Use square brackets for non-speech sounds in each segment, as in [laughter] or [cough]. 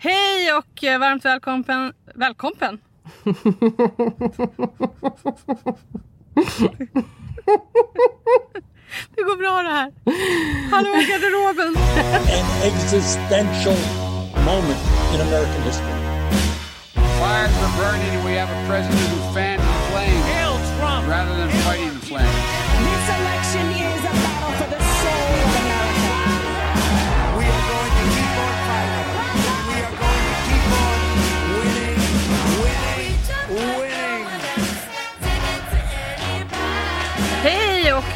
Hej och eh, varmt välkommen. Välkommen. [laughs] Det går bra det här. Hallå i garderoben. an existential moment in American history. Fires are burning, and we have a president who fanned the flame Hail Trump! rather than fighting the flame.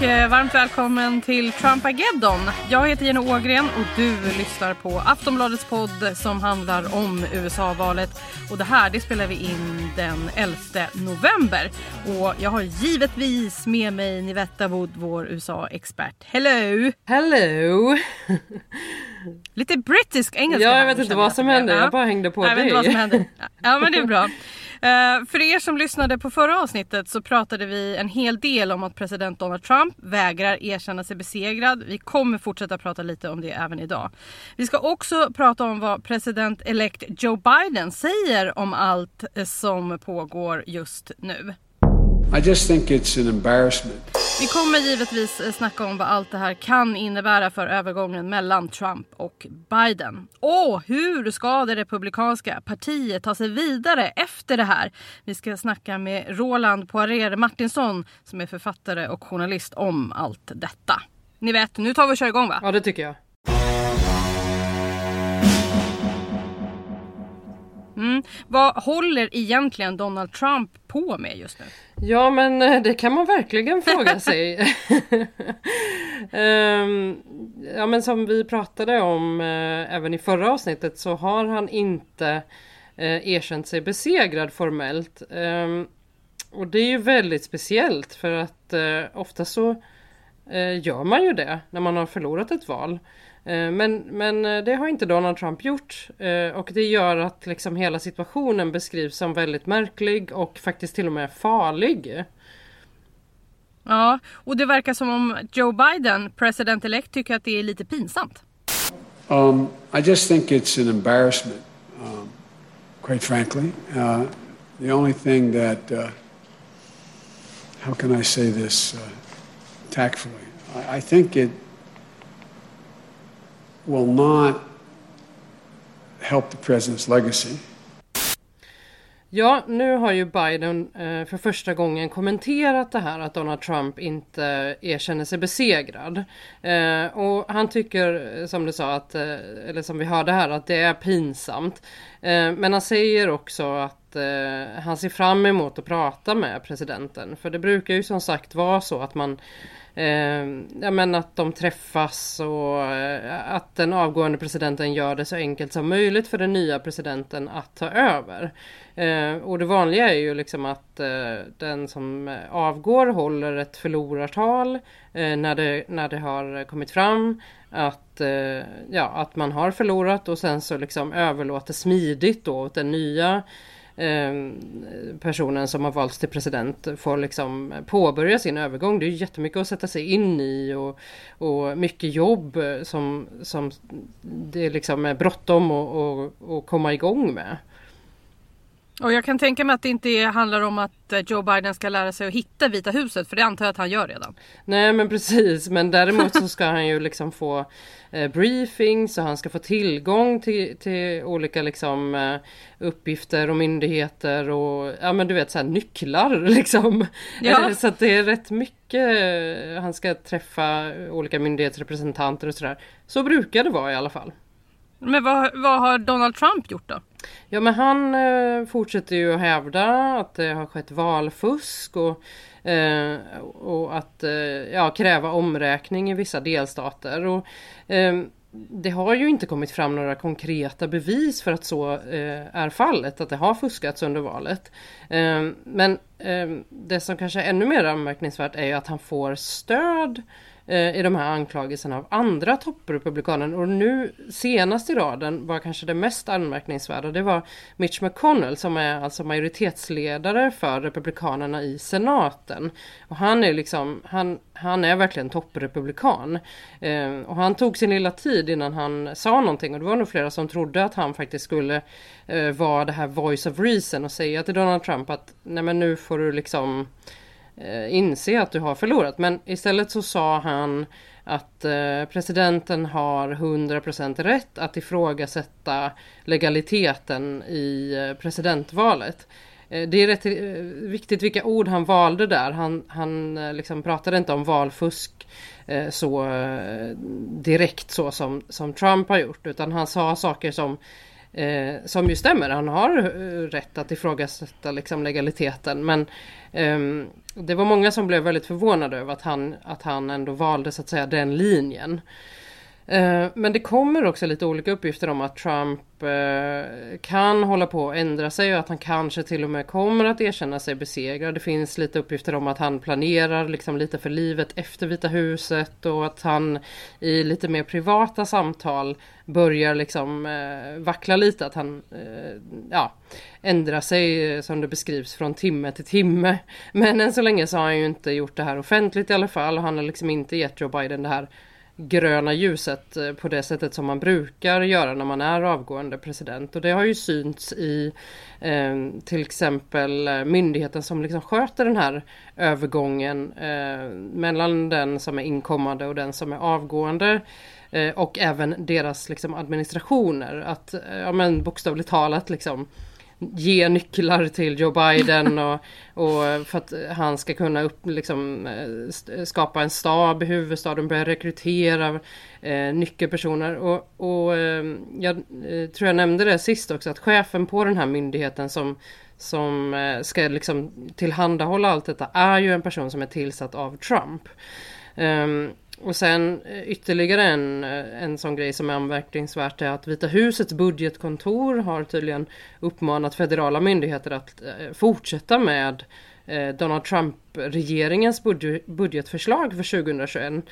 Varmt välkommen till Trumpageddon. Jag heter Jenny Ågren och du lyssnar på Aftonbladets podd som handlar om USA-valet. Och det här det spelar vi in den 11 november. Och jag har givetvis med mig Nivetta Wood, vår USA-expert. Hello! Hello! Lite brittisk engelska. Ja, jag vet inte vad som hände. Jag bara hängde på jag vet inte vad dig. som hände. Ja, men det är bra. Eh, för er som lyssnade på förra avsnittet så pratade vi en hel del om att president Donald Trump vägrar erkänna sig besegrad. Vi kommer fortsätta prata lite om det även idag. Vi ska också prata om vad president-elect Joe Biden säger om allt eh, som pågår just nu. I just think it's an embarrassment. Vi kommer givetvis eh, snacka om vad allt det här kan innebära för övergången mellan Trump och Biden. Och hur ska det republikanska partiet ta sig vidare efter det här? Vi ska snacka med Roland Poirier Martinsson som är författare och journalist om allt detta. Ni vet, nu tar vi och kör igång va? Ja, det tycker jag. Mm. Vad håller egentligen Donald Trump på med just nu? Ja, men eh, det kan man verkligen fråga [laughs] sig. [laughs] Ehm, ja, men som vi pratade om eh, även i förra avsnittet så har han inte eh, erkänt sig besegrad formellt. Ehm, och det är ju väldigt speciellt för att eh, ofta så gör man ju det när man har förlorat ett val. Eh, Men, men eh, det har inte Donald Trump gjort eh, och det gör att liksom hela situationen beskrivs som väldigt märklig och faktiskt till och med farlig. Ja, och det verkar som om Joe Biden, president-elect, tycker att det är lite pinsamt. Um, I just think it's an embarrassment, um, quite frankly. Uh, the only thing that, uh, how can I say this uh, tactfully? I, I think it will not help the president's legacy. Ja, nu har ju Biden eh, för första gången kommenterat det här att Donald Trump inte erkänner sig besegrad. Eh, och han tycker, eh, som du sa, att, eller som vi hörde här, att det är pinsamt. Men han säger också att han ser fram emot att prata med presidenten. För det brukar ju som sagt vara så att man Eh, ja, men att de träffas och eh, att den avgående presidenten gör det så enkelt som möjligt för den nya presidenten att ta över. Eh, och det vanliga är ju liksom att eh, den som avgår håller ett förlorartal eh, när, det, när det har kommit fram att, eh, ja, att man har förlorat och sen så liksom överlåter smidigt då åt den nya eh, Ehm, personen som har valts till president får liksom påbörja sin övergång. Det är jättemycket att sätta sig in i och, och mycket jobb som, som det liksom är bråttom att komma igång med. Och jag kan tänka mig att det inte handlar om att eh, Joe Biden ska lära sig att hitta Vita huset, för det antar jag att han gör redan. Nej men precis, men däremot så ska han ju liksom få eh, briefings och han ska få tillgång till, till olika liksom eh, uppgifter och myndigheter och ja men du vet så här nycklar [laughs] liksom. Ja. Eh, så att det är rätt mycket, eh, han ska träffa olika myndighetsrepresentanter och sådär. Så brukar det vara i alla fall. Men vad, vad har Donald Trump gjort då? Ja men han eh, fortsätter ju att hävda att det har skett valfusk och, eh, och att eh, ja, kräva omräkning i vissa delstater. Och, eh, det har ju inte kommit fram några konkreta bevis för att så eh, är fallet, att det har fuskats under valet. Eh, men eh, det som kanske är ännu mer anmärkningsvärt är ju att han får stöd eh, Eh, i de här anklagelserna av andra topprepublikaner. Och nu senast i raden var kanske det mest anmärkningsvärda. Det var Mitch McConnell som är alltså majoritetsledare för republikanerna i senaten. Och han är liksom, han, han är verkligen topprepublikan. Eh, och han tog sin lilla tid innan han sa någonting och det var nog flera som trodde att han faktiskt skulle eh, vara det här voice of reason och säga till Donald Trump att nej men nu får du liksom eh, Eh, inse att du har förlorat. Men istället så sa han att eh, presidenten har 100% rätt att ifrågasätta legaliteten i eh, presidentvalet. Det är rätt viktigt vilka ord han valde där. Han, han liksom pratade inte om valfusk så direkt så som, som Trump har gjort. Utan han sa saker som, eh, som ju stämmer. Han har eh, rätt att ifrågasätta liksom, legaliteten. Men eh, det var många som blev väldigt förvånade över att han, att han ändå valde så att säga den linjen. Eh, men det kommer också lite olika uppgifter om att Trump eh, kan hålla på att ändra sig och att han kanske till och med kommer att erkänna sig besegrad. Det finns lite uppgifter om att han planerar liksom lite för livet efter Vita huset och att han i lite mer privata samtal börjar liksom eh, vackla lite. Att han ja, ändrar sig som det beskrivs från timme till timme. Men än så länge så har han ju inte gjort det här offentligt i alla fall och han har liksom inte gett Joe Biden det här gröna ljuset eh, på det sättet som man brukar göra när man är avgående president. Och det har ju synts i eh, till exempel eh, myndigheten som liksom sköter den här övergången eh, mellan den som är inkommande och den som är avgående. Eh, och även deras liksom, administrationer. Att eh, ja, men, bokstavligt talat liksom ge nycklar till Joe Biden [laughs] och, och för att han ska kunna upp, liksom, eh, skapa en stab i huvudstaden, börja rekrytera eh, nyckelpersoner. Och, och eh, jag eh, tror jag nämnde det sist också att chefen på den här myndigheten som som eh, ska liksom tillhandahålla allt detta är ju en person som är tillsatt av Trump. Ehm, och sen eh, ytterligare en, eh, en sån grej som är anmärkningsvärt är att Vita husets budgetkontor har tydligen uppmanat federala myndigheter att eh, fortsätta med Donald Trump-regeringens budgetförslag för 2021.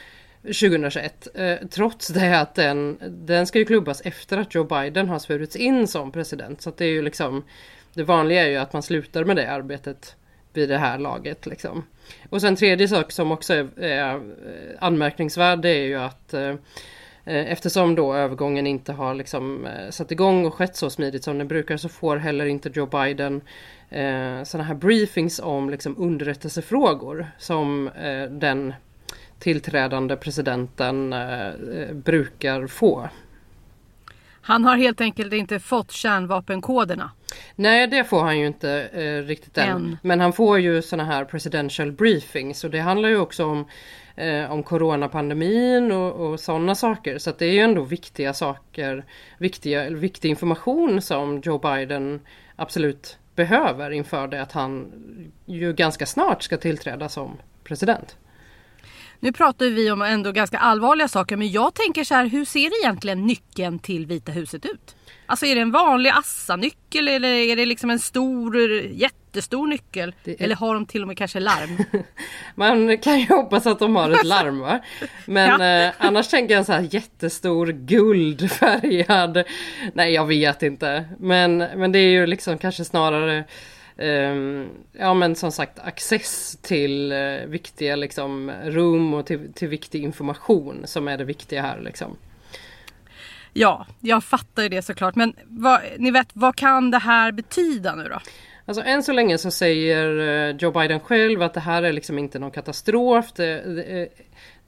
2021 trots det att den, den ska ju klubbas efter att Joe Biden har svurits in som president. Så att det är ju liksom Det vanliga är ju att man slutar med det arbetet vid det här laget liksom. Och sen tredje sak som också är, är eh, anmärkningsvärd det är ju att eh, eh, Eftersom då övergången inte har liksom eh, satt igång och skett så smidigt som den brukar så får heller inte Joe Biden eh, sådana här briefings om liksom underrättelsefrågor som eh, den tillträdande presidenten eh, brukar få. Han har helt enkelt inte fått kärnvapenkoderna. Nej, det får han ju inte eh, riktigt än. Än. Men han får ju såna här presidential briefings och det handlar ju också om, eh, om coronapandemin och, och sådana saker. Så att det är ju ändå viktiga saker, viktiga, viktig information som Joe Biden absolut behöver inför det att han ju ganska snart ska tillträda som president. Nu pratar vi om ändå ganska allvarliga saker men jag tänker så här, hur ser egentligen nyckeln till Vita huset ut? Alltså är det en vanlig Assa-nyckel eller är det liksom en stor, jättestor nyckel? Är- Eller har de till och med kanske larm? [laughs] Man kan ju hoppas att de har ett [laughs] larm va? Men Ja. eh, annars tänker jag så här jättestor guldfärgad. Nej jag vet inte. Men, men det är ju liksom kanske snarare ja men som sagt access till eh, viktiga liksom rum och till, till viktig information som är det viktiga här liksom. Ja, jag fattar ju det såklart. Men vad, ni vet, vad kan det här betyda nu då? Alltså än så länge så säger eh, Joe Biden själv att det här är liksom inte någon katastrof. Det, det,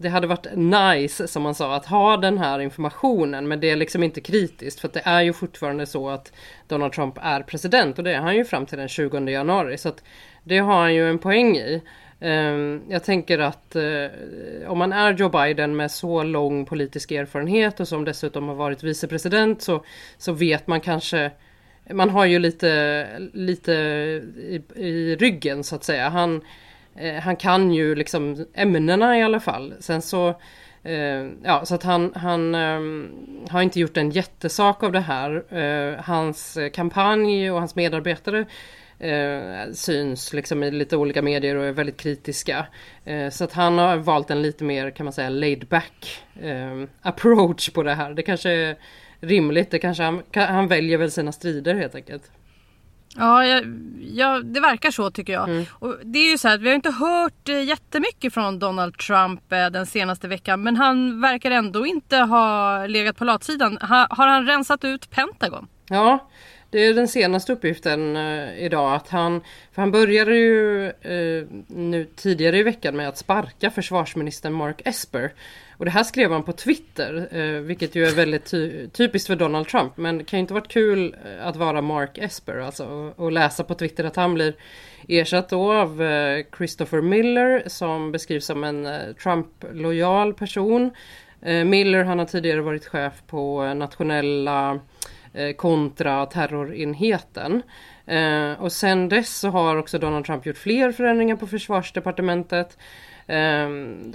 det hade varit nice som man sa att ha den här informationen men det är liksom inte kritiskt för att det är ju fortfarande så att Donald Trump är president och det är han ju fram till den 20 januari så att det har han ju en poäng i. Ehm, jag tänker att eh, om man är Joe Biden med så lång politisk erfarenhet och som dessutom har varit vicepresident så, så vet man kanske man har ju lite, lite i, i ryggen så att säga. Han, eh, Eh, han kan ju liksom ämnena i alla fall. Sen så eh, Ja, så att han, han eh, har inte gjort en jättesak av det här. Eh, hans kampanj och hans medarbetare eh, syns liksom i lite olika medier och är väldigt kritiska. Eh, så att han har valt en lite mer kan man säga laid back eh, approach på det här. Det kanske är rimligt, det kanske han, han väljer väl sina strider helt enkelt. Ja, jag, ja, det verkar så tycker jag. Och det är ju så här att vi har inte hört eh, jättemycket från Donald Trump eh, den senaste veckan. Men han verkar ändå inte ha legat på latsidan. Ha, har han rensat ut Pentagon? Ja, det är den senaste uppgiften eh, idag att han, för han började ju eh, nu tidigare i veckan med att sparka försvarsministern Mark Esper. Och det här skrev han på Twitter, eh, vilket ju är väldigt ty- typiskt för Donald Trump. Men det kan ju inte varit kul eh, att vara Mark Esper alltså och, och läsa på Twitter att han blir ersatt då av eh, Christopher Miller som beskrivs som en eh, Trump-lojal person. Eh, Miller han har tidigare varit chef på eh, nationella eh, kontra terrorenheten. Eh, och sen dess så har också Donald Trump gjort fler förändringar på försvarsdepartementet. Eh,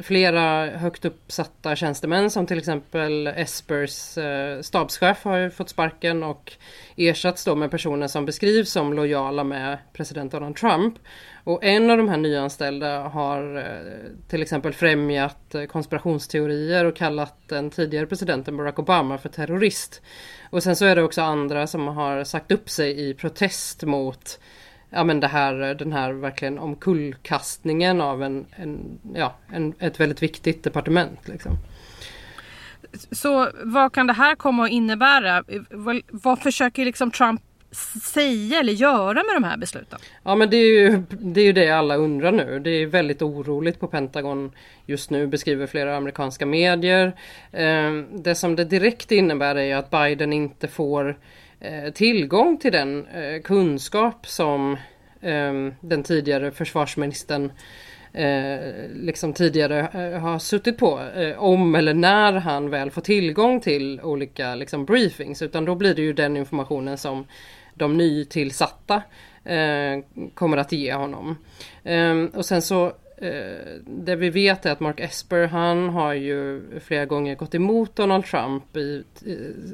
flera högt uppsatta tjänstemän som till exempel Espers eh, stabschef har ju fått sparken och ersatts då med personer som beskrivs som lojala med president Donald Trump. Och en av de här nyanställda har eh, till exempel främjat eh, konspirationsteorier och kallat den tidigare presidenten Barack Obama för terrorist. Och sen så är det också andra som har sagt upp sig i protest mot ja, men det här, den här verkligen omkullkastningen av en, en, ja, en, ett väldigt viktigt departement. Liksom. Så vad kan det här komma att innebära? Vad, vad försöker liksom Trump säga eller göra med de här besluten? Ja men det är, ju, det är ju det alla undrar nu. Det är väldigt oroligt på Pentagon just nu beskriver flera amerikanska medier. Eh, det som det direkt innebär är att Biden inte får Eh, tillgång till den eh, kunskap som ehm, den tidigare försvarsministern eh, liksom tidigare har suttit på om eller när han väl får tillgång till olika liksom, briefings utan då blir det ju den informationen som de nytillsatta kommer att ge honom. Ehm, och sen så Eh, det vi vet är att Mark Esper han har ju flera gånger gått emot Donald Trump. I,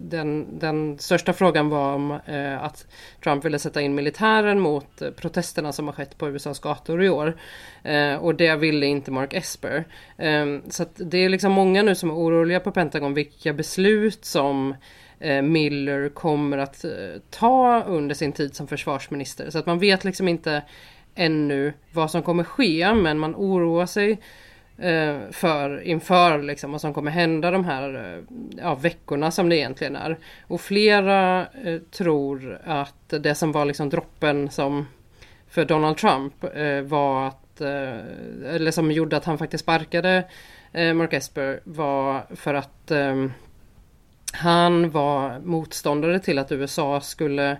den, den största frågan var om eh, att Trump ville sätta in militären mot eh, protesterna som har skett på USAs gator i år. Eh, och det ville inte Mark Esper. Eh, så att det är liksom många nu som är oroliga på Pentagon vilka beslut som eh, Miller kommer att ta under sin tid som försvarsminister. Så att man vet liksom inte ännu vad som kommer ske men man oroar sig eh, för inför liksom vad som kommer hända de här eh, ja, veckorna som det egentligen är. Och flera eh, tror att det som var liksom droppen som för Donald Trump eh, var att, eh, eller som gjorde att han faktiskt sparkade eh, Mark Esper var för att eh, han var motståndare till att USA skulle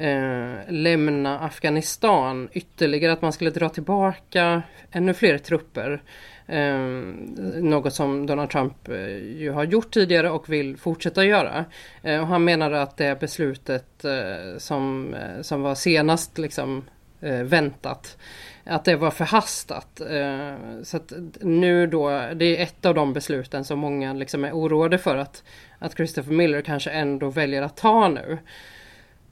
eh, lämna Afghanistan ytterligare, att man skulle dra tillbaka ännu fler trupper. Eh, något som Donald Trump eh, ju har gjort tidigare och vill fortsätta göra. Eh, och han menade att det beslutet eh, som, eh, som var senast liksom eh, väntat att det var förhastat. Eh, så att nu då, det är ett av de besluten som många liksom är oroade för att, att Christopher Miller kanske ändå väljer att ta nu.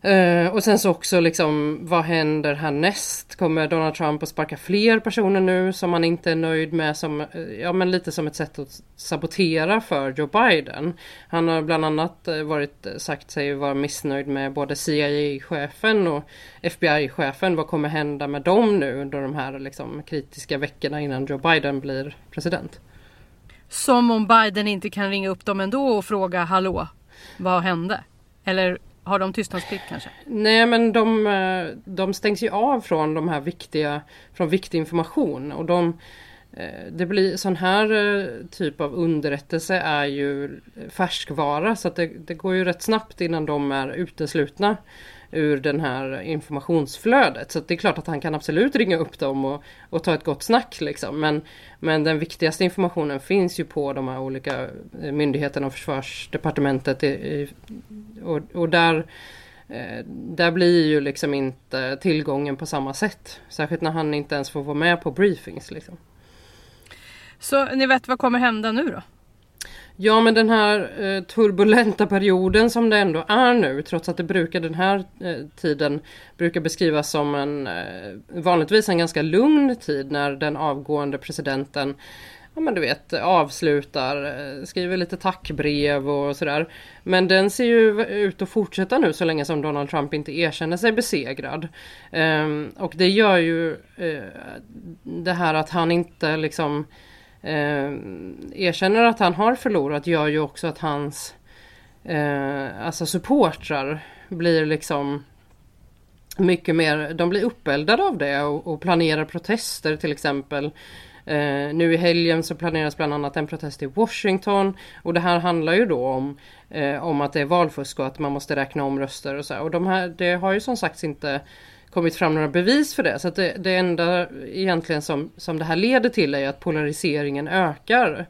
Uh, och sen så också liksom vad händer härnäst? Kommer Donald Trump att sparka fler personer nu som han inte är nöjd med? Som, eh, ja men lite som ett sätt att sabotera för Joe Biden. Han har bland annat eh, varit, sagt sig vara missnöjd med både CIA-chefen och FBI-chefen. Vad kommer hända med dem nu under de här liksom, kritiska veckorna innan Joe Biden blir president? Som om Biden inte kan ringa upp dem ändå och fråga hallå, vad hände? Eller har de tystnadsplikt kanske? Nej men de, eh, de stängs ju av från de här viktiga, från viktig information och de eh, det blir sån här eh, typ av underrättelse är ju färskvara så att det, det går ju rätt snabbt innan de är uteslutna ur den här informationsflödet. Så det är klart att han kan absolut ringa upp dem och, och ta ett gott snack liksom. Men, men den viktigaste informationen finns ju på de här olika eh, myndigheterna och försvarsdepartementet. I, i, och, och där, eh, där blir ju liksom inte tillgången på samma sätt. Särskilt när han inte ens får vara med på briefings liksom. Så ni vet vad kommer hända nu då? Ja men den här eh, turbulenta perioden som det ändå är nu trots att det brukar den här eh, tiden brukar beskrivas som en eh, vanligtvis en ganska lugn tid när den avgående presidenten ja men du vet avslutar, eh, skriver lite tackbrev och sådär. Men den ser ju ut att fortsätta nu så länge som Donald Trump inte erkänner sig besegrad. Ehm, och det gör ju eh, det här att han inte liksom eh, erkänner att han har förlorat gör ju också att hans eh, alltså supportrar blir liksom mycket mer, de blir uppeldade av det och, och planerar protester till exempel. Eh, nu i helgen så planeras bland annat en protest i Washington och det här handlar ju då om, eh, om att det är valfusk och att man måste räkna om röster och så här. Och de här, det har ju som sagt inte kommit fram några bevis för det. Så att det, det enda egentligen som, som det här leder till är att polariseringen ökar.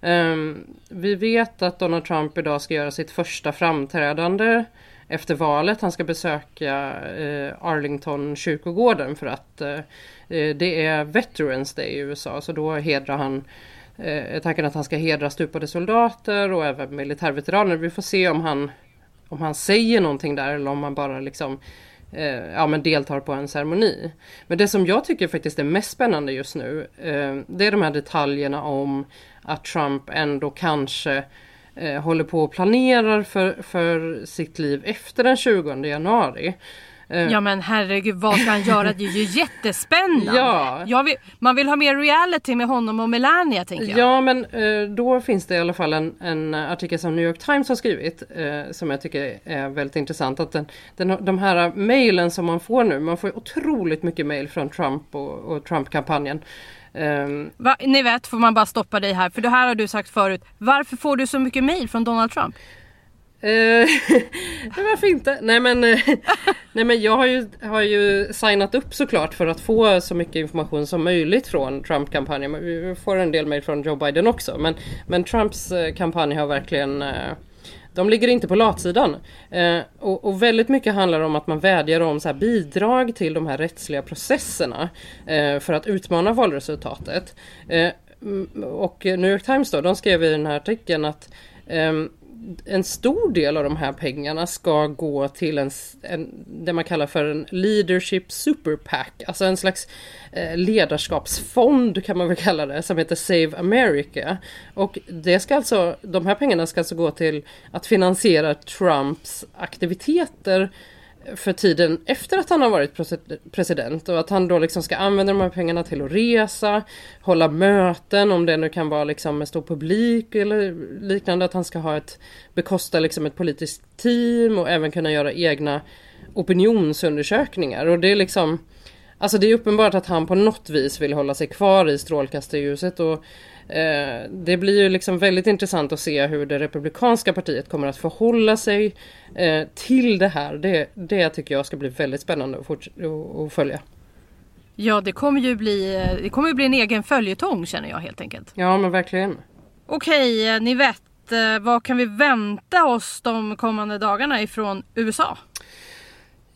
Um, vi vet att Donald Trump idag ska göra sitt första framträdande efter valet. Han ska besöka eh, Arlington kyrkogården för att eh, eh, det är Veterans Day i USA så då hedrar han eh, tanken att han ska hedra stupade soldater och även militärveteraner. Vi får se om han om han säger någonting där eller om han bara liksom eh, ja, men deltar på en ceremoni. Men det som jag tycker faktiskt är mest spännande just nu eh, det är de här detaljerna om att Trump ändå kanske eh, håller på och planerar för, för sitt liv efter den 20 januari. Eh, Ja men herregud vad ska han göra? Det är ju jättespännande. [laughs] Ja. Vill, man vill ha mer reality med honom och Melania tänker jag. Ja men eh, då finns det i alla fall en, en artikel som New York Times har skrivit eh, som jag tycker är väldigt intressant. Att den, den, de här mejlen som man får nu, man får otroligt mycket mejl från Trump och, och Trump-kampanjen. Ehm, Va, ni vet, får man bara stoppa dig här, för det här har du sagt förut. Varför får du så mycket mail från Donald Trump? Eh, [laughs] men varför inte? Nej men, eh, [laughs] nej men jag har ju, har ju signat upp såklart för att få så mycket information som möjligt från Trump-kampanjen. Vi får en del mejl från Joe Biden också. Men, men Trumps eh, kampanj har verkligen de ligger inte på latsidan. Eh, och, och väldigt mycket handlar om att man vädjar om så här bidrag till de här rättsliga processerna eh, för att utmana valresultatet. Eh, och New York Times då, de skrev i den här artikeln att ehm, en stor del av de här pengarna ska gå till en, en det man kallar för en leadership superpack, alltså en slags eh, ledarskapsfond kan man väl kalla det, som heter Save America. Och det ska alltså, de här pengarna ska alltså gå till att finansiera Trumps aktiviteter för tiden efter att han har varit president och att han då liksom ska använda de här pengarna till att resa, hålla möten om det nu kan vara liksom med stor publik eller liknande, att han ska ha ett bekosta liksom ett politiskt team och även kunna göra egna opinionsundersökningar. Och det är liksom Alltså det är uppenbart att han på något vis vill hålla sig kvar i strålkastarljuset och eh, det blir ju liksom väldigt intressant att se hur det republikanska partiet kommer att förhålla sig eh, till det här. Det, det tycker jag ska bli väldigt spännande att, följa. Ja, det kommer ju bli, det kommer ju bli en egen följetong känner jag helt enkelt. Ja men verkligen. Okej, eh, ni vet, eh, vad kan vi vänta oss de kommande dagarna ifrån USA?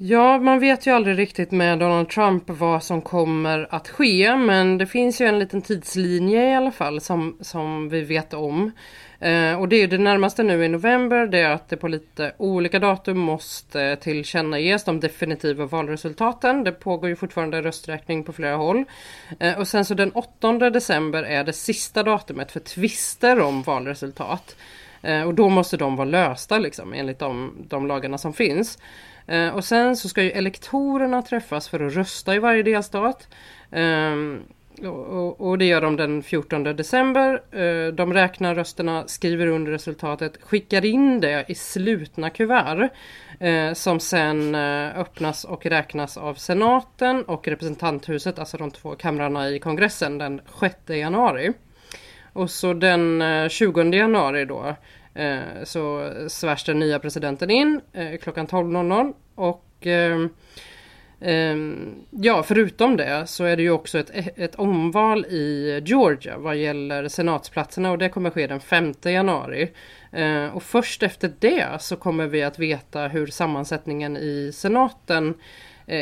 Ja, man vet ju aldrig riktigt med Donald Trump vad som kommer att ske, men det finns ju en liten tidslinje i alla fall som, som vi vet om. Eh, och det är ju det närmaste nu i november, det är att det på lite olika datum måste tillkännages de definitiva valresultaten. Det pågår ju fortfarande rösträkning på flera håll. Eh, och sen så den 8 december är det sista datumet för tvister om valresultat. Eh, och då måste de vara lösta liksom, enligt de, de lagarna som finns. Eh, och sen så ska ju elektorerna träffas för att rösta i varje delstat. Ehm, och, och, och det gör de den 14 december. Eh, de räknar rösterna, skriver under resultatet, skickar in det i slutna kuvert. Eh, som sen eh, öppnas och räknas av senaten och representanthuset, alltså de två kamrarna i kongressen den 6 januari. Och så den eh, 20 januari då eh, så svärs den nya presidenten in eh, klockan 12.00 och ehm, ehm, ja, förutom det så är det ju också ett, ett omval i Georgia vad gäller senatsplatserna och det kommer ske den 5 januari. Eh, och först efter det så kommer vi att veta hur sammansättningen i senaten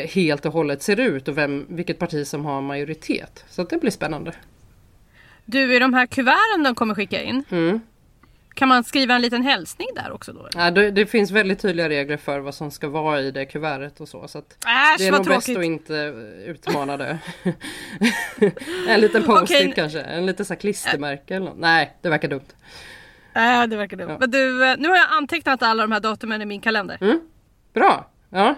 helt och hållet ser ut och vem, vilket parti som har majoritet. Så det blir spännande. Du, i de här kuverten de kommer skicka in. Mm. Kan man skriva en liten hälsning där också då? Ja, det, det finns väldigt tydliga regler för vad som ska vara i det kuvertet och så. så Äsch, det är nog bäst tråkigt. att inte utmana det. [laughs] en liten post-it Okej. kanske, en liten så klistermärke eller något. Nej, det verkar dumt. Nej, det verkar dumt. Men du, eh, nu har jag antecknat alla de här datumen i min kalender. Mm. Bra! Ja.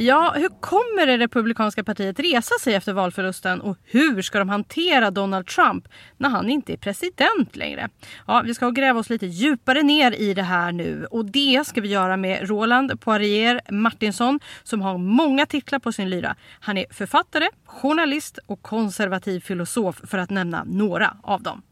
Ja, hur kommer det republikanska partiet resa sig efter valförlusten och hur ska de hantera Donald Trump när han inte är president längre? Ja, vi ska gräva oss lite djupare ner i det här nu och det ska vi göra med Roland Poirier Martinsson som har många titlar på sin lyra. Han är författare, journalist och konservativ filosof för att nämna några av dem.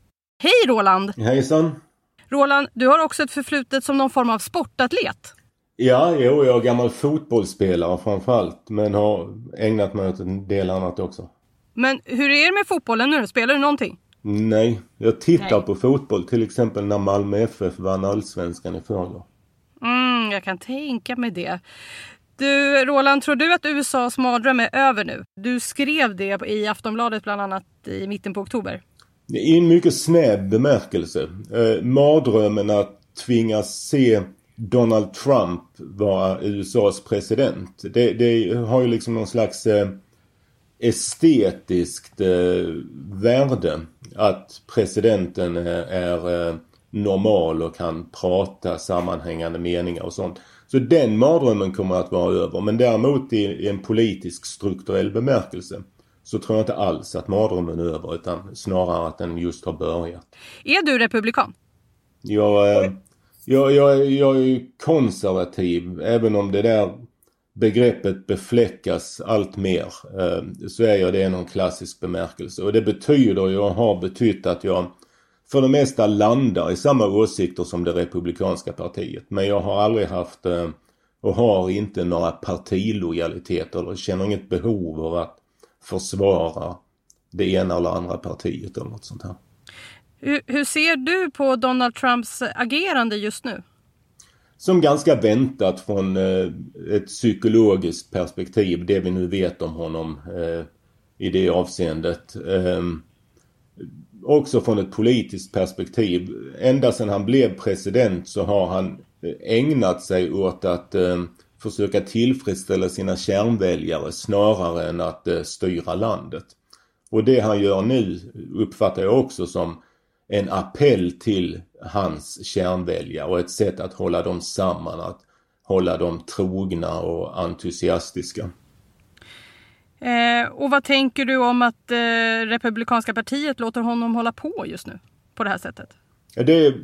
Hej Roland! Hejsan! Roland, du har också ett förflutet som någon form av sportatlet. Ja, jo, jag är gammal fotbollsspelare framförallt. Men har ägnat mig åt en del annat också. Men hur är det med fotbollen nu? Spelar du någonting? Nej, jag tittar Nej. på fotboll. Till exempel när Malmö FF vann allsvenskan i förrgår. Mm, jag kan tänka mig det. Du, Roland, tror du att USAs mardröm är över nu? Du skrev det i Aftonbladet bland annat i mitten på oktober. I en mycket snäv bemärkelse. Eh, mardrömmen att tvingas se Donald Trump vara USAs president. Det, det har ju liksom någon slags eh, estetiskt eh, värde. Att presidenten är, är eh, normal och kan prata sammanhängande meningar och sånt. Så den mardrömmen kommer att vara över. Men däremot i, i en politisk strukturell bemärkelse så tror jag inte alls att mardrömmen är över utan snarare att den just har börjat. Är du republikan? Jag, eh, jag, jag, jag är ju konservativ även om det där begreppet befläckas allt mer. Eh, Så är jag det i någon klassisk bemärkelse. Och det betyder ju och har betytt att jag för det mesta landar i samma åsikter som det republikanska partiet. Men jag har aldrig haft eh, och har inte några partilojaliteter eller känner inget behov av att försvara det ena eller andra partiet eller något sånt här. Hur, hur ser du på Donald Trumps eh, agerande just nu? Som ganska väntat från eh, ett psykologiskt perspektiv, det vi nu vet om honom eh, i det avseendet. Ehm, också från ett politiskt perspektiv. Ända sedan han blev president så har han ägnat sig åt att ehm, försöka tillfredsställa sina kärnväljare snarare än att styra landet. Och det han gör nu uppfattar jag också som en appell till hans kärnväljare och ett sätt att hålla dem samman, att hålla dem trogna och entusiastiska. Eh, och vad tänker du om att eh, Republikanska partiet låter honom hålla på just nu? På det här sättet? Ja, Det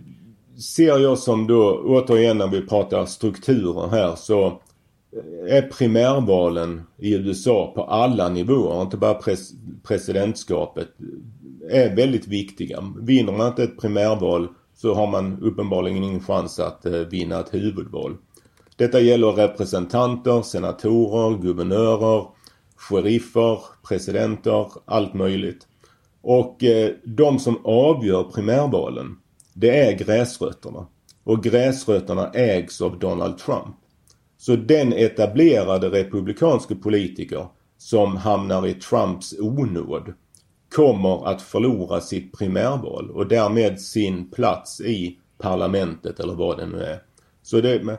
ser jag som då, återigen när vi pratar strukturer här, så är primärvalen i USA på alla nivåer, inte bara pres presidentskapet, är väldigt viktiga. Vinner man inte ett primärval så har man uppenbarligen ingen chans att eh, vinna ett huvudval. Detta gäller representanter, senatorer, guvernörer, sheriffer, presidenter, allt möjligt. Och eh, de som avgör primärvalen, det är gräsrötterna. Och gräsrötterna ägs av Donald Trump. Så den etablerade republikanske politiker som hamnar i Trumps onåd kommer att förlora sitt primärval och därmed sin plats i parlamentet eller vad det nu är. Så det,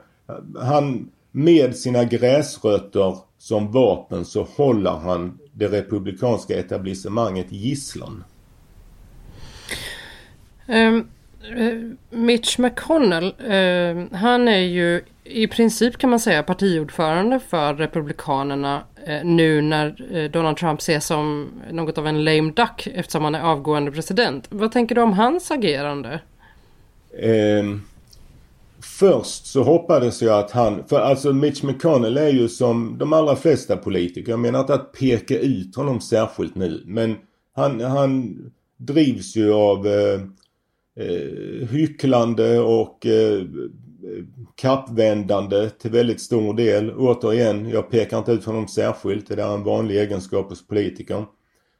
han, med sina gräsrötter som vapen så håller han det republikanska etablissemanget gisslan. Um, Mitch McConnell, um, han är ju i princip kan man säga partiordförande för Republikanerna Eh, nu när eh, Donald Trump ses som något av en lame duck eftersom han är avgående president. Vad tänker du om hans agerande? Eh, först så hoppades jag att han, för alltså Mitch McConnell är ju som de allra flesta politiker, jag menar inte att peka ut honom särskilt nu, men han, han drivs ju av eh, eh hycklande och eh, kappvändande till väldigt stor del. Återigen, jag pekar inte ut honom särskilt, det där är en vanlig egenskap hos politiker.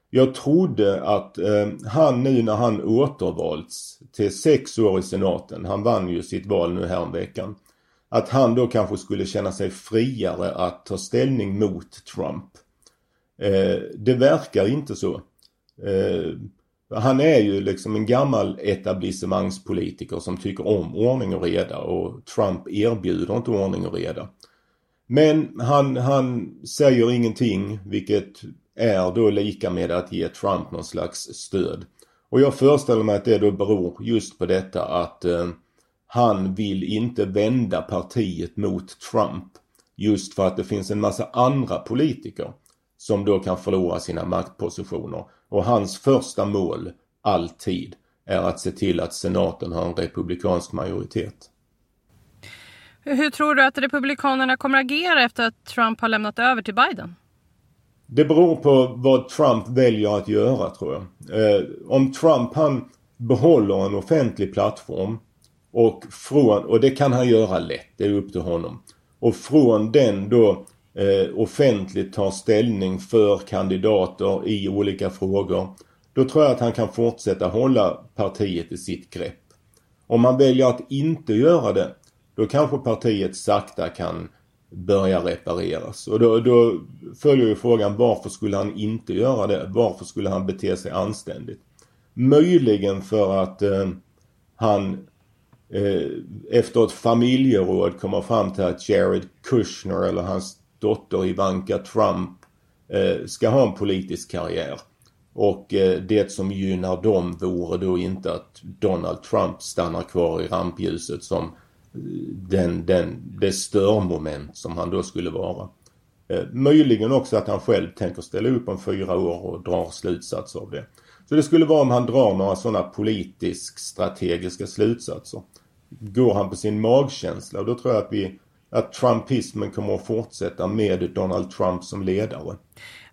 Jag trodde att eh, han nu när han återvalts till sex år i senaten, han vann ju sitt val nu häromveckan, att han då kanske skulle känna sig friare att ta ställning mot Trump. Eh, det verkar inte så. Eh, han är ju liksom en gammal etablissemangspolitiker som tycker om ordning och reda och Trump erbjuder inte ordning och reda. Men han, han säger ingenting vilket är då lika med att ge Trump någon slags stöd. Och jag föreställer mig att det då beror just på detta att eh, han vill inte vända partiet mot Trump. Just för att det finns en massa andra politiker som då kan förlora sina maktpositioner. Och hans första mål, alltid, är att se till att senaten har en republikansk majoritet. Hur tror du att Republikanerna kommer agera efter att Trump har lämnat över till Biden? Det beror på vad Trump väljer att göra tror jag. Eh, om Trump han behåller en offentlig plattform och, från, och det kan han göra lätt, det är upp till honom. Och från den då eh, offentligt tar ställning för kandidater i olika frågor. Då tror jag att han kan fortsätta hålla partiet i sitt grepp. Om han väljer att inte göra det, då kanske partiet sakta kan börja repareras. Och då, då följer ju frågan varför skulle han inte göra det? Varför skulle han bete sig anständigt? Möjligen för att eh, han eh, efter ett familjeråd kommer fram till att Jared Kushner eller hans dotter Ivanka Trump eh, ska ha en politisk karriär. Och eh, det som gynnar dem vore då inte att Donald Trump stannar kvar i rampljuset som eh, den, den, det störmoment som han då skulle vara. Möjligen också att han själv tänker ställa upp om fyra år och drar slutsatser av det. Så det skulle vara om han drar några sådana politisk strategiska slutsatser. Går han på sin magkänsla och då tror jag att vi att trumpismen kommer att fortsätta med Donald Trump som ledare.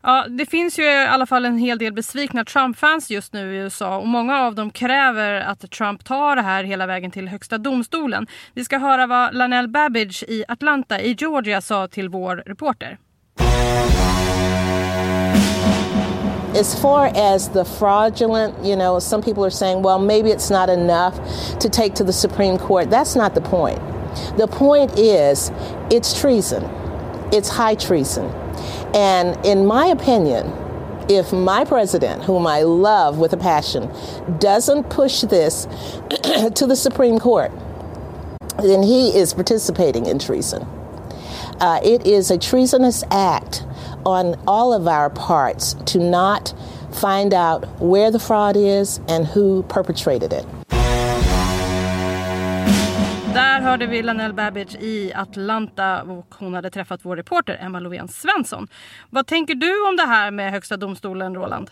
Ja, det finns ju i alla fall en hel del besvikna Trump-fans just nu i USA och många av dem kräver att Trump tar det här hela vägen till högsta domstolen. Vi ska höra vad Lanell Babbage i Atlanta i Georgia sa till vår reporter. as far as the fraudulent, you know, some people are saying, well, maybe it's not enough to take to the Supreme Court. That's not the point. The point is, it's treason, it's high treason. And in my opinion, if my president, whom I love with a passion, doesn't push this [clears throat] to the Supreme Court, then he is participating in treason. Uh, it is a treasonous act on all of our parts to not find out where the fraud is and who perpetrated it. Där hörde vi Lanell Babbage i Atlanta och hon hade träffat vår reporter Emma Lovén Svensson. Vad tänker du om det här med Högsta domstolen, Roland?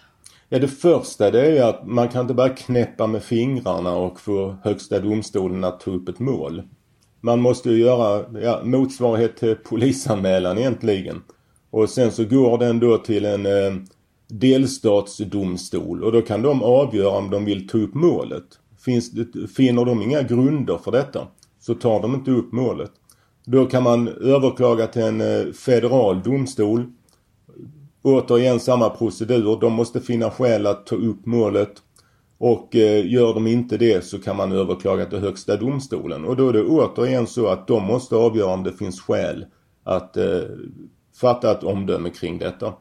Ja, det första det är att man kan inte bara knäppa med fingrarna och få Högsta domstolen att ta upp ett mål. Man måste ju göra ja, motsvarighet till polisanmälan egentligen. Och sen så går den då till en eh, delstatsdomstol och då kan de avgöra om de vill ta upp målet. Finns finner de inga grunder för detta så tar de inte upp målet. Då kan man överklaga till en eh, federal domstol. Återigen samma procedur. De måste finna skäl att ta upp målet. Och eh, gör de inte det så kan man överklaga till högsta domstolen. Och då är det återigen så att de måste avgöra om det finns skäl att eh, fatta ett omdöme kring detta.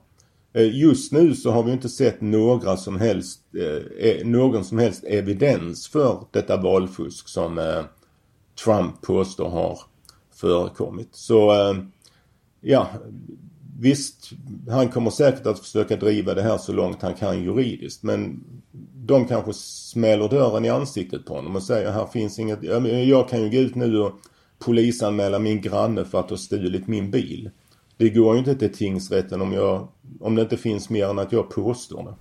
Eh, just nu så har vi inte sett några som helst, någon som helst evidens för detta valfusk som Trump påstår har förekommit. Så eh, ja, visst, han kommer säkert att försöka driva det här så långt han kan juridiskt. Men de kanske smäller dörren i ansiktet på honom och säger här finns inget, jag kan ju gå ut nu och polisanmäla min granne för att ha stulit min bil. Det går ju inte till tingsrätten om, jag, om det inte finns mer än att jag påstår det.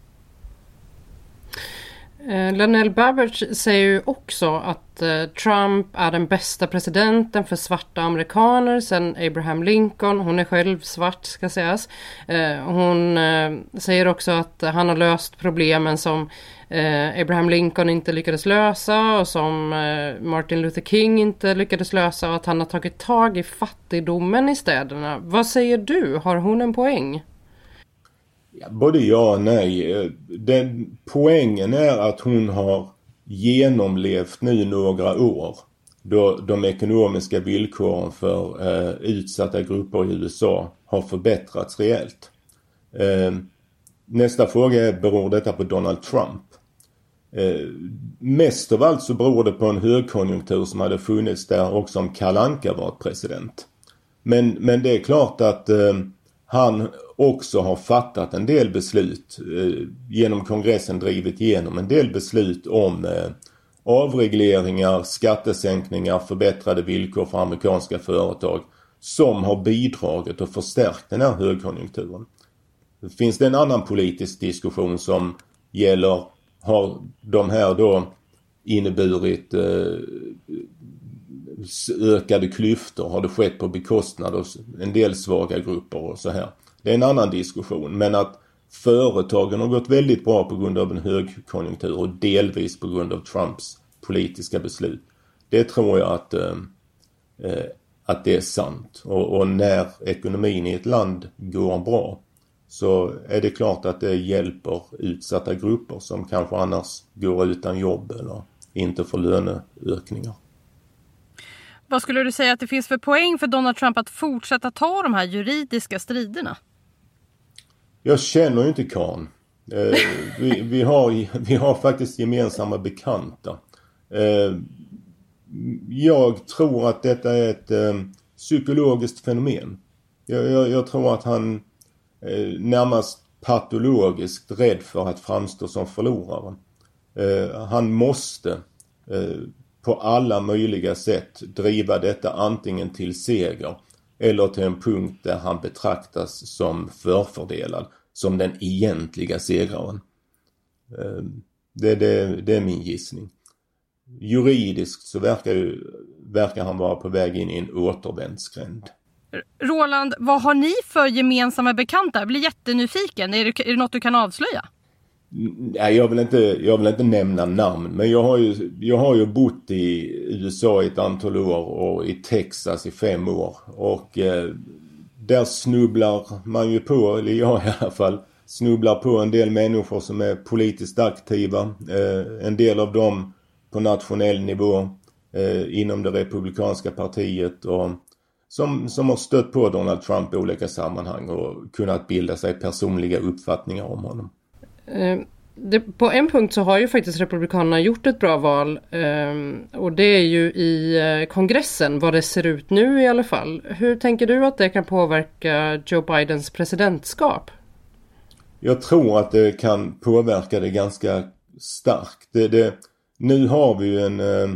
Eh, Babbage säger ju också att eh, Trump är den bästa presidenten för svarta amerikaner sedan Abraham Lincoln. Hon är själv svart ska sägas. Eh, hon eh, säger också att han har löst problemen som eh, Abraham Lincoln inte lyckades lösa och som eh, Martin Luther King inte lyckades lösa och att han har tagit tag i fattigdomen i städerna. Vad säger du? Har hon en poäng? Ja, både ja och nej. Eh, den, poängen är att hon har genomlevt nu några år då de ekonomiska villkoren för eh, utsatta grupper i USA har förbättrats rejält. Eh, nästa fråga är, beror detta på Donald Trump? Eh, mest av allt så beror det på en högkonjunktur som hade funnits där också om Kalanka var president. Men, men det är klart att eh, han också har fattat en del beslut eh, genom kongressen drivit igenom en del beslut om eh, avregleringar, skattesänkningar, förbättrade villkor för amerikanska företag som har bidragit och förstärkt den här högkonjunkturen. Finns det en annan politisk diskussion som gäller, har de här då inneburit eh, ökade klyftor? Har det skett på bekostnad av en del svaga grupper och så här? Det är en annan diskussion men att företagen har gått väldigt bra på grund av en högkonjunktur och delvis på grund av Trumps politiska beslut. Det tror jag att, eh, eh, att det är sant. Och, och, när ekonomin i ett land går bra så är det klart att det hjälper utsatta grupper som kanske annars går utan jobb eller inte får löneökningar. Vad skulle du säga att det finns för poäng för Donald Trump att fortsätta ta de här juridiska striderna? Jag känner ju inte Kahn. Eh, vi, vi, har, vi har faktiskt gemensamma bekanta. Eh, jag tror att detta är ett eh, psykologiskt fenomen. Jag, jag, jag tror att han eh, närmast patologiskt rädd för att framstå som förlorare. Eh, han måste eh, på alla möjliga sätt driva detta antingen till seger eller till en punkt där han betraktas som förfördelad, som den egentliga segraren. Ehm, det, det, det är min gissning. Juridiskt så verkar, verkar han vara på väg in i en återvändsgränd. Roland, vad har ni för gemensamma bekanta? Jag blir jättenyfiken. Är det, är det något du kan avslöja? Nej, jag vill inte, jag vill inte nämna namn. Men jag har, ju, jag har ju bott i USA i ett antal år och i Texas i fem år. Och eh, där snubblar man ju på, eller jag i alla fall, snubblar på en del människor som är politiskt aktiva. Eh, en del av dem på nationell nivå eh, inom det republikanska partiet och som, som har stött på Donald Trump i olika sammanhang och kunnat bilda sig personliga uppfattningar om honom. Eh, det, på en punkt så har ju faktiskt Republikanerna gjort ett bra val eh, och det är ju i eh, kongressen vad det ser ut nu i alla fall. Hur tänker du att det kan påverka Joe Bidens presidentskap? Jag tror att det kan påverka det ganska starkt. Det, det, nu har vi ju en eh,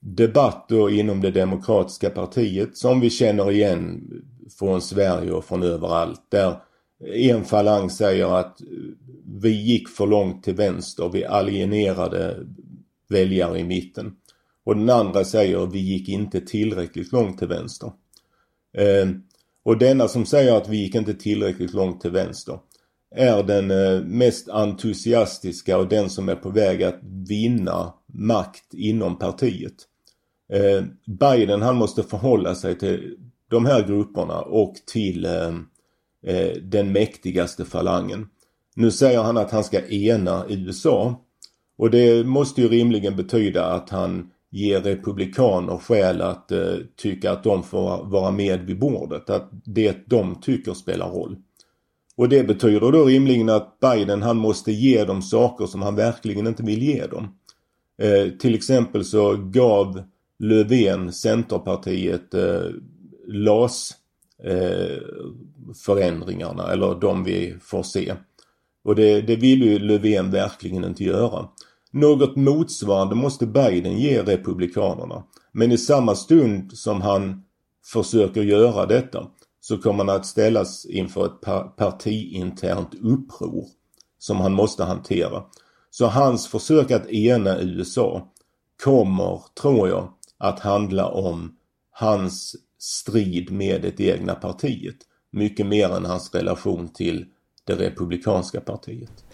debatt då inom det demokratiska partiet som vi känner igen från Sverige och från överallt. Där en falang säger att eh, vi gick för långt till vänster, vi alienerade väljare i mitten. Och den andra säger vi gick inte tillräckligt långt till vänster. Eh, och denna som säger att vi gick inte tillräckligt långt till vänster är den eh, mest entusiastiska och den som är på väg att vinna makt inom partiet. Eh, Biden han måste förhålla sig till de här grupperna och till ehm, eh, den mäktigaste falangen. Nu säger han att han ska ena USA och det måste ju rimligen betyda att han ger republikaner skäl att eh, tycka att de får vara med vid bordet. Att det de tycker spelar roll. Och det betyder då rimligen att Biden han måste ge dem saker som han verkligen inte vill ge dem. Eh, till exempel så gav Löfven, Centerpartiet, eh, LAS eh, förändringarna eller de vi får se. Och det, det vill ju Löfven verkligen inte göra. Något motsvarande måste Biden ge Republikanerna. Men i samma stund som han försöker göra detta så kommer han att ställas inför ett partiinternt uppror som han måste hantera. Så hans försök att ena USA kommer, tror jag, att handla om hans strid med det egna partiet. Mycket mer än hans relation till det republikanska partiet.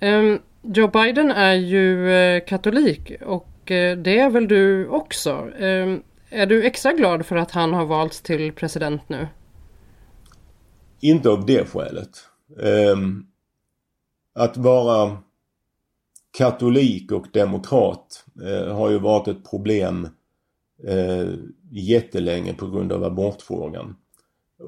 Um, Joe Biden är ju uh, katolik och uh, det är väl du också. Um, är du extra glad för att han har valts till president nu? Inte av det skälet. Um, att vara katolik och demokrat uh, har ju varit ett problem jättelänge på grund av abortfrågan.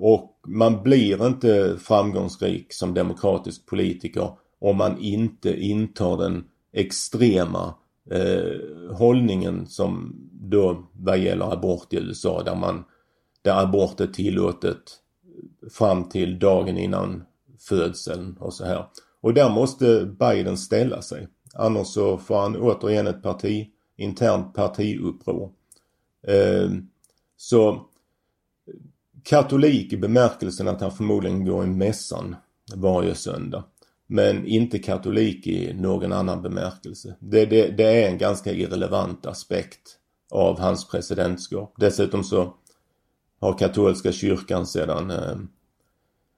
Och man blir inte framgångsrik som demokratisk politiker om man inte intar den extrema eh, hållningen som då vad gäller abort i USA där man där abort är tillåtet fram till dagen innan födseln och så här. Och där måste Biden ställa sig. Annars så får han återigen ett parti, internt partiuppror. Eh, så katolik i bemärkelsen att han förmodligen går i mässan varje söndag. Men inte katolik i någon annan bemärkelse. Det, det, det är en ganska irrelevant aspekt av hans presidentskap. Dessutom så har katolska kyrkan sedan eh,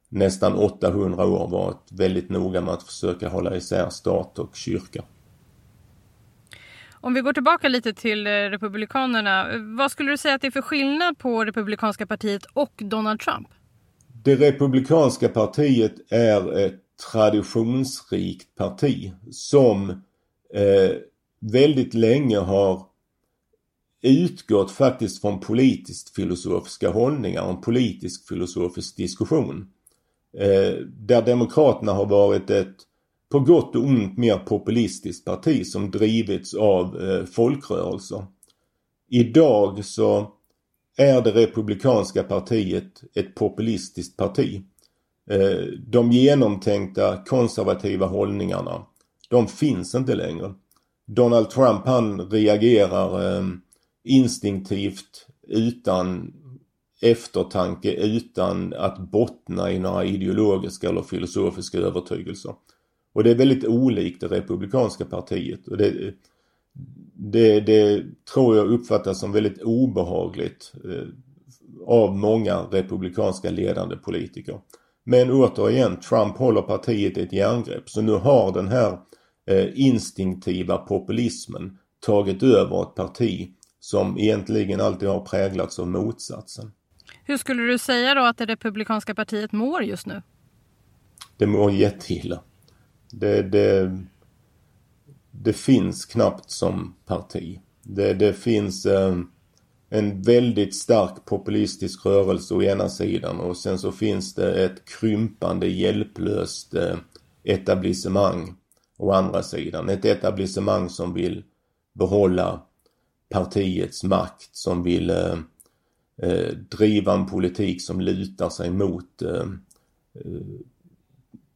nästan 800 år varit väldigt noga med att försöka hålla isär stat och kyrka. Om vi går tillbaka lite till eh, Republikanerna. Vad skulle du säga att det är för skillnad på Republikanska partiet och Donald Trump? Det Republikanska partiet är ett traditionsrikt parti som eh, väldigt länge har utgått faktiskt från politiskt filosofiska hållningar och en politisk filosofisk diskussion. Eh, där Demokraterna har varit ett på gott och ont mer populistiskt parti som drivits av eh, folkrörelser. Idag så är det republikanska partiet ett populistiskt parti. Eh, de genomtänkta konservativa hållningarna, de finns inte längre. Donald Trump han reagerar eh, instinktivt utan eftertanke utan att bottna i några ideologiska eller filosofiska övertygelser. Och det är väldigt olikt det republikanska partiet. Och det, det, det tror jag uppfattas som väldigt obehagligt eh, av många republikanska ledande politiker. Men återigen, Trump håller partiet i ett järngrepp. Så nu har den här eh, instinktiva populismen tagit över ett parti som egentligen alltid har präglats av motsatsen. Hur skulle du säga då att det republikanska partiet mår just nu? Det mår jätteilla. Det, det, det finns knappt som parti. Det, det finns eh, en väldigt stark populistisk rörelse å ena sidan och sen så finns det ett krympande hjälplöst eh, etablissemang å andra sidan. Ett etablissemang som vill behålla partiets makt, som vill eh, eh driva en politik som lutar sig mot eh, eh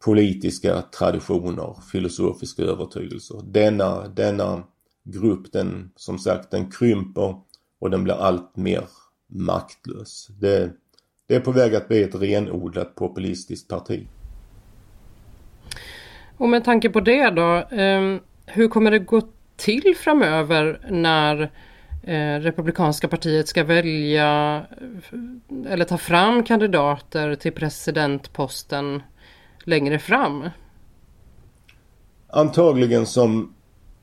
politiska traditioner, filosofiska övertygelser. Denna, denna grupp, den som sagt, den krymper och den blir allt mer maktlös. Det, det är på väg att bli ett renodlat populistiskt parti. Och med tanke på det då, ehm, hur kommer det gå till framöver när eh, Republikanska partiet ska välja eh, eller ta fram kandidater till presidentposten längre fram? Antagligen som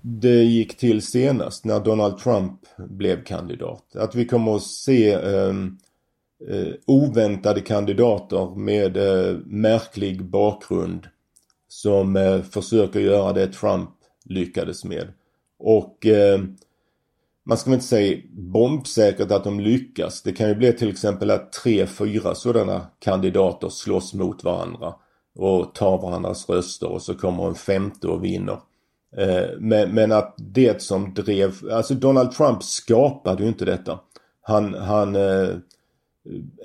det gick till senast när Donald Trump blev kandidat. Att vi kommer att se eh, eh, oväntade kandidater med eh, märklig bakgrund som eh, försöker göra det Trump lyckades med. Och eh, man ska väl inte säga bombsäkert att de lyckas. Det kan ju bli till exempel att tre, fyra sådana kandidater slåss mot varandra och tar varandras röster och så kommer en femte och vinner. Eh, men, men att det som drev, alltså Donald Trump skapade ju inte detta. Han, han eh,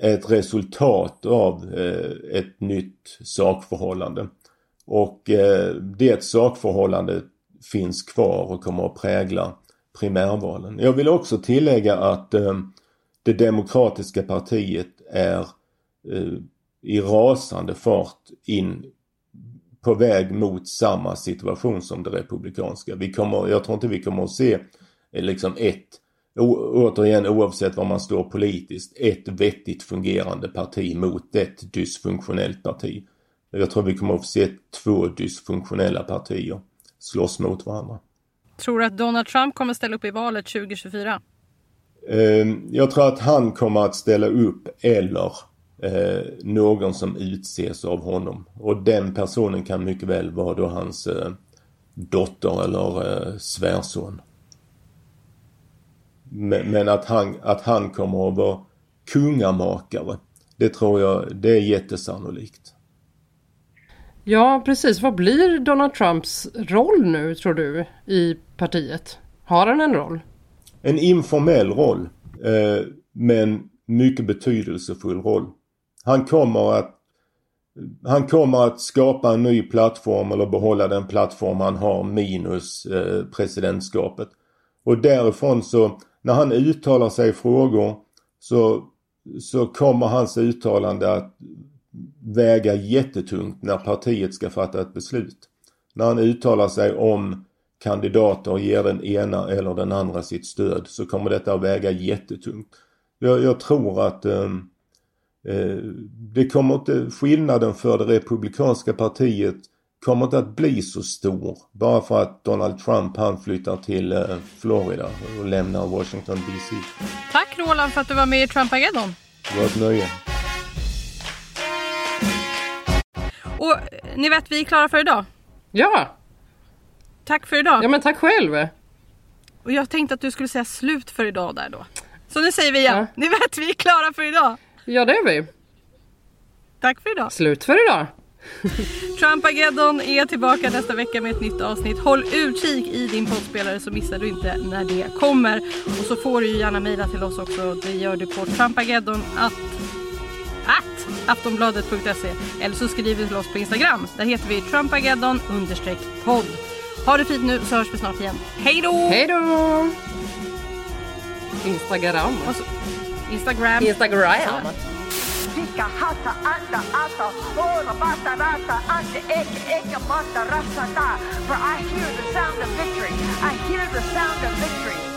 är ett resultat av eh, ett nytt sakförhållande. Och det sakförhållandet finns kvar och kommer att prägla primärvalen. Jag vill också tillägga att det demokratiska partiet är i rasande fart in på väg mot samma situation som det republikanska. Vi kommer, jag tror inte vi kommer att se eh, liksom ett, återigen oavsett var man står politiskt, ett vettigt fungerande parti mot ett dysfunktionellt parti. Jag tror vi kommer att se två dysfunktionella partier slåss mot varandra. Tror du att Donald Trump kommer ställa upp i valet 2024? Ehm, jag tror att han kommer att ställa upp eller eh, någon som utses av honom. Och den personen kan mycket väl vara då hans eh, dotter eller eh, svärson. Men, men, att, han, att han kommer att vara kungamakare, det tror jag, det är jättesannolikt. Ja, precis. Vad blir Donald Trumps roll nu, tror du, i partiet? Har han en roll? En informell roll. Eh, men mycket betydelsefull roll. Han kommer att han kommer att skapa en ny plattform eller behålla den plattform han har minus eh, presidentskapet. Och därifrån så, när han uttalar sig i frågor så, så kommer hans uttalande att väga jättetungt när partiet ska fatta ett beslut. När han uttalar sig om kandidater och ger den ena eller den andra sitt stöd så kommer detta att väga jättetungt. Jag, jag tror att eh, det kommer inte, skillnaden för det republikanska partiet kommer inte att bli så stor bara för att Donald Trump han flyttar till eh, Florida och lämnar Washington DC. Tack Roland för att du var med i Trumpageddon. Det var ett nöje. Och eh, ni vet, vi är klara för idag. Ja! Tack för idag. Ja, men tack själv! Och jag tänkte att du skulle säga slut för idag där då. Så nu säger vi igen. Ja. Ni vet, vi är klara för idag. Ja, det är vi. Tack för idag. Slut för idag. Trumpageddon är tillbaka nästa vecka med ett nytt avsnitt. Håll utkik i din poddspelare så missar du inte när det kommer. Och så får du ju gärna mejla till oss också. Det gör du på trumpageddon att, att aftonbladet.se eller så skriver du till oss på Instagram. Där heter vi trumpageddon understreck podd. Ha det fint nu så hörs vi snart igen. Hej då! Hej då! Instagram. Och så- Instagram. Instagram. Sika hata anda ata ora bata rata ante eke eke bata rasa da. For I hear the sound of victory. I hear the sound of victory.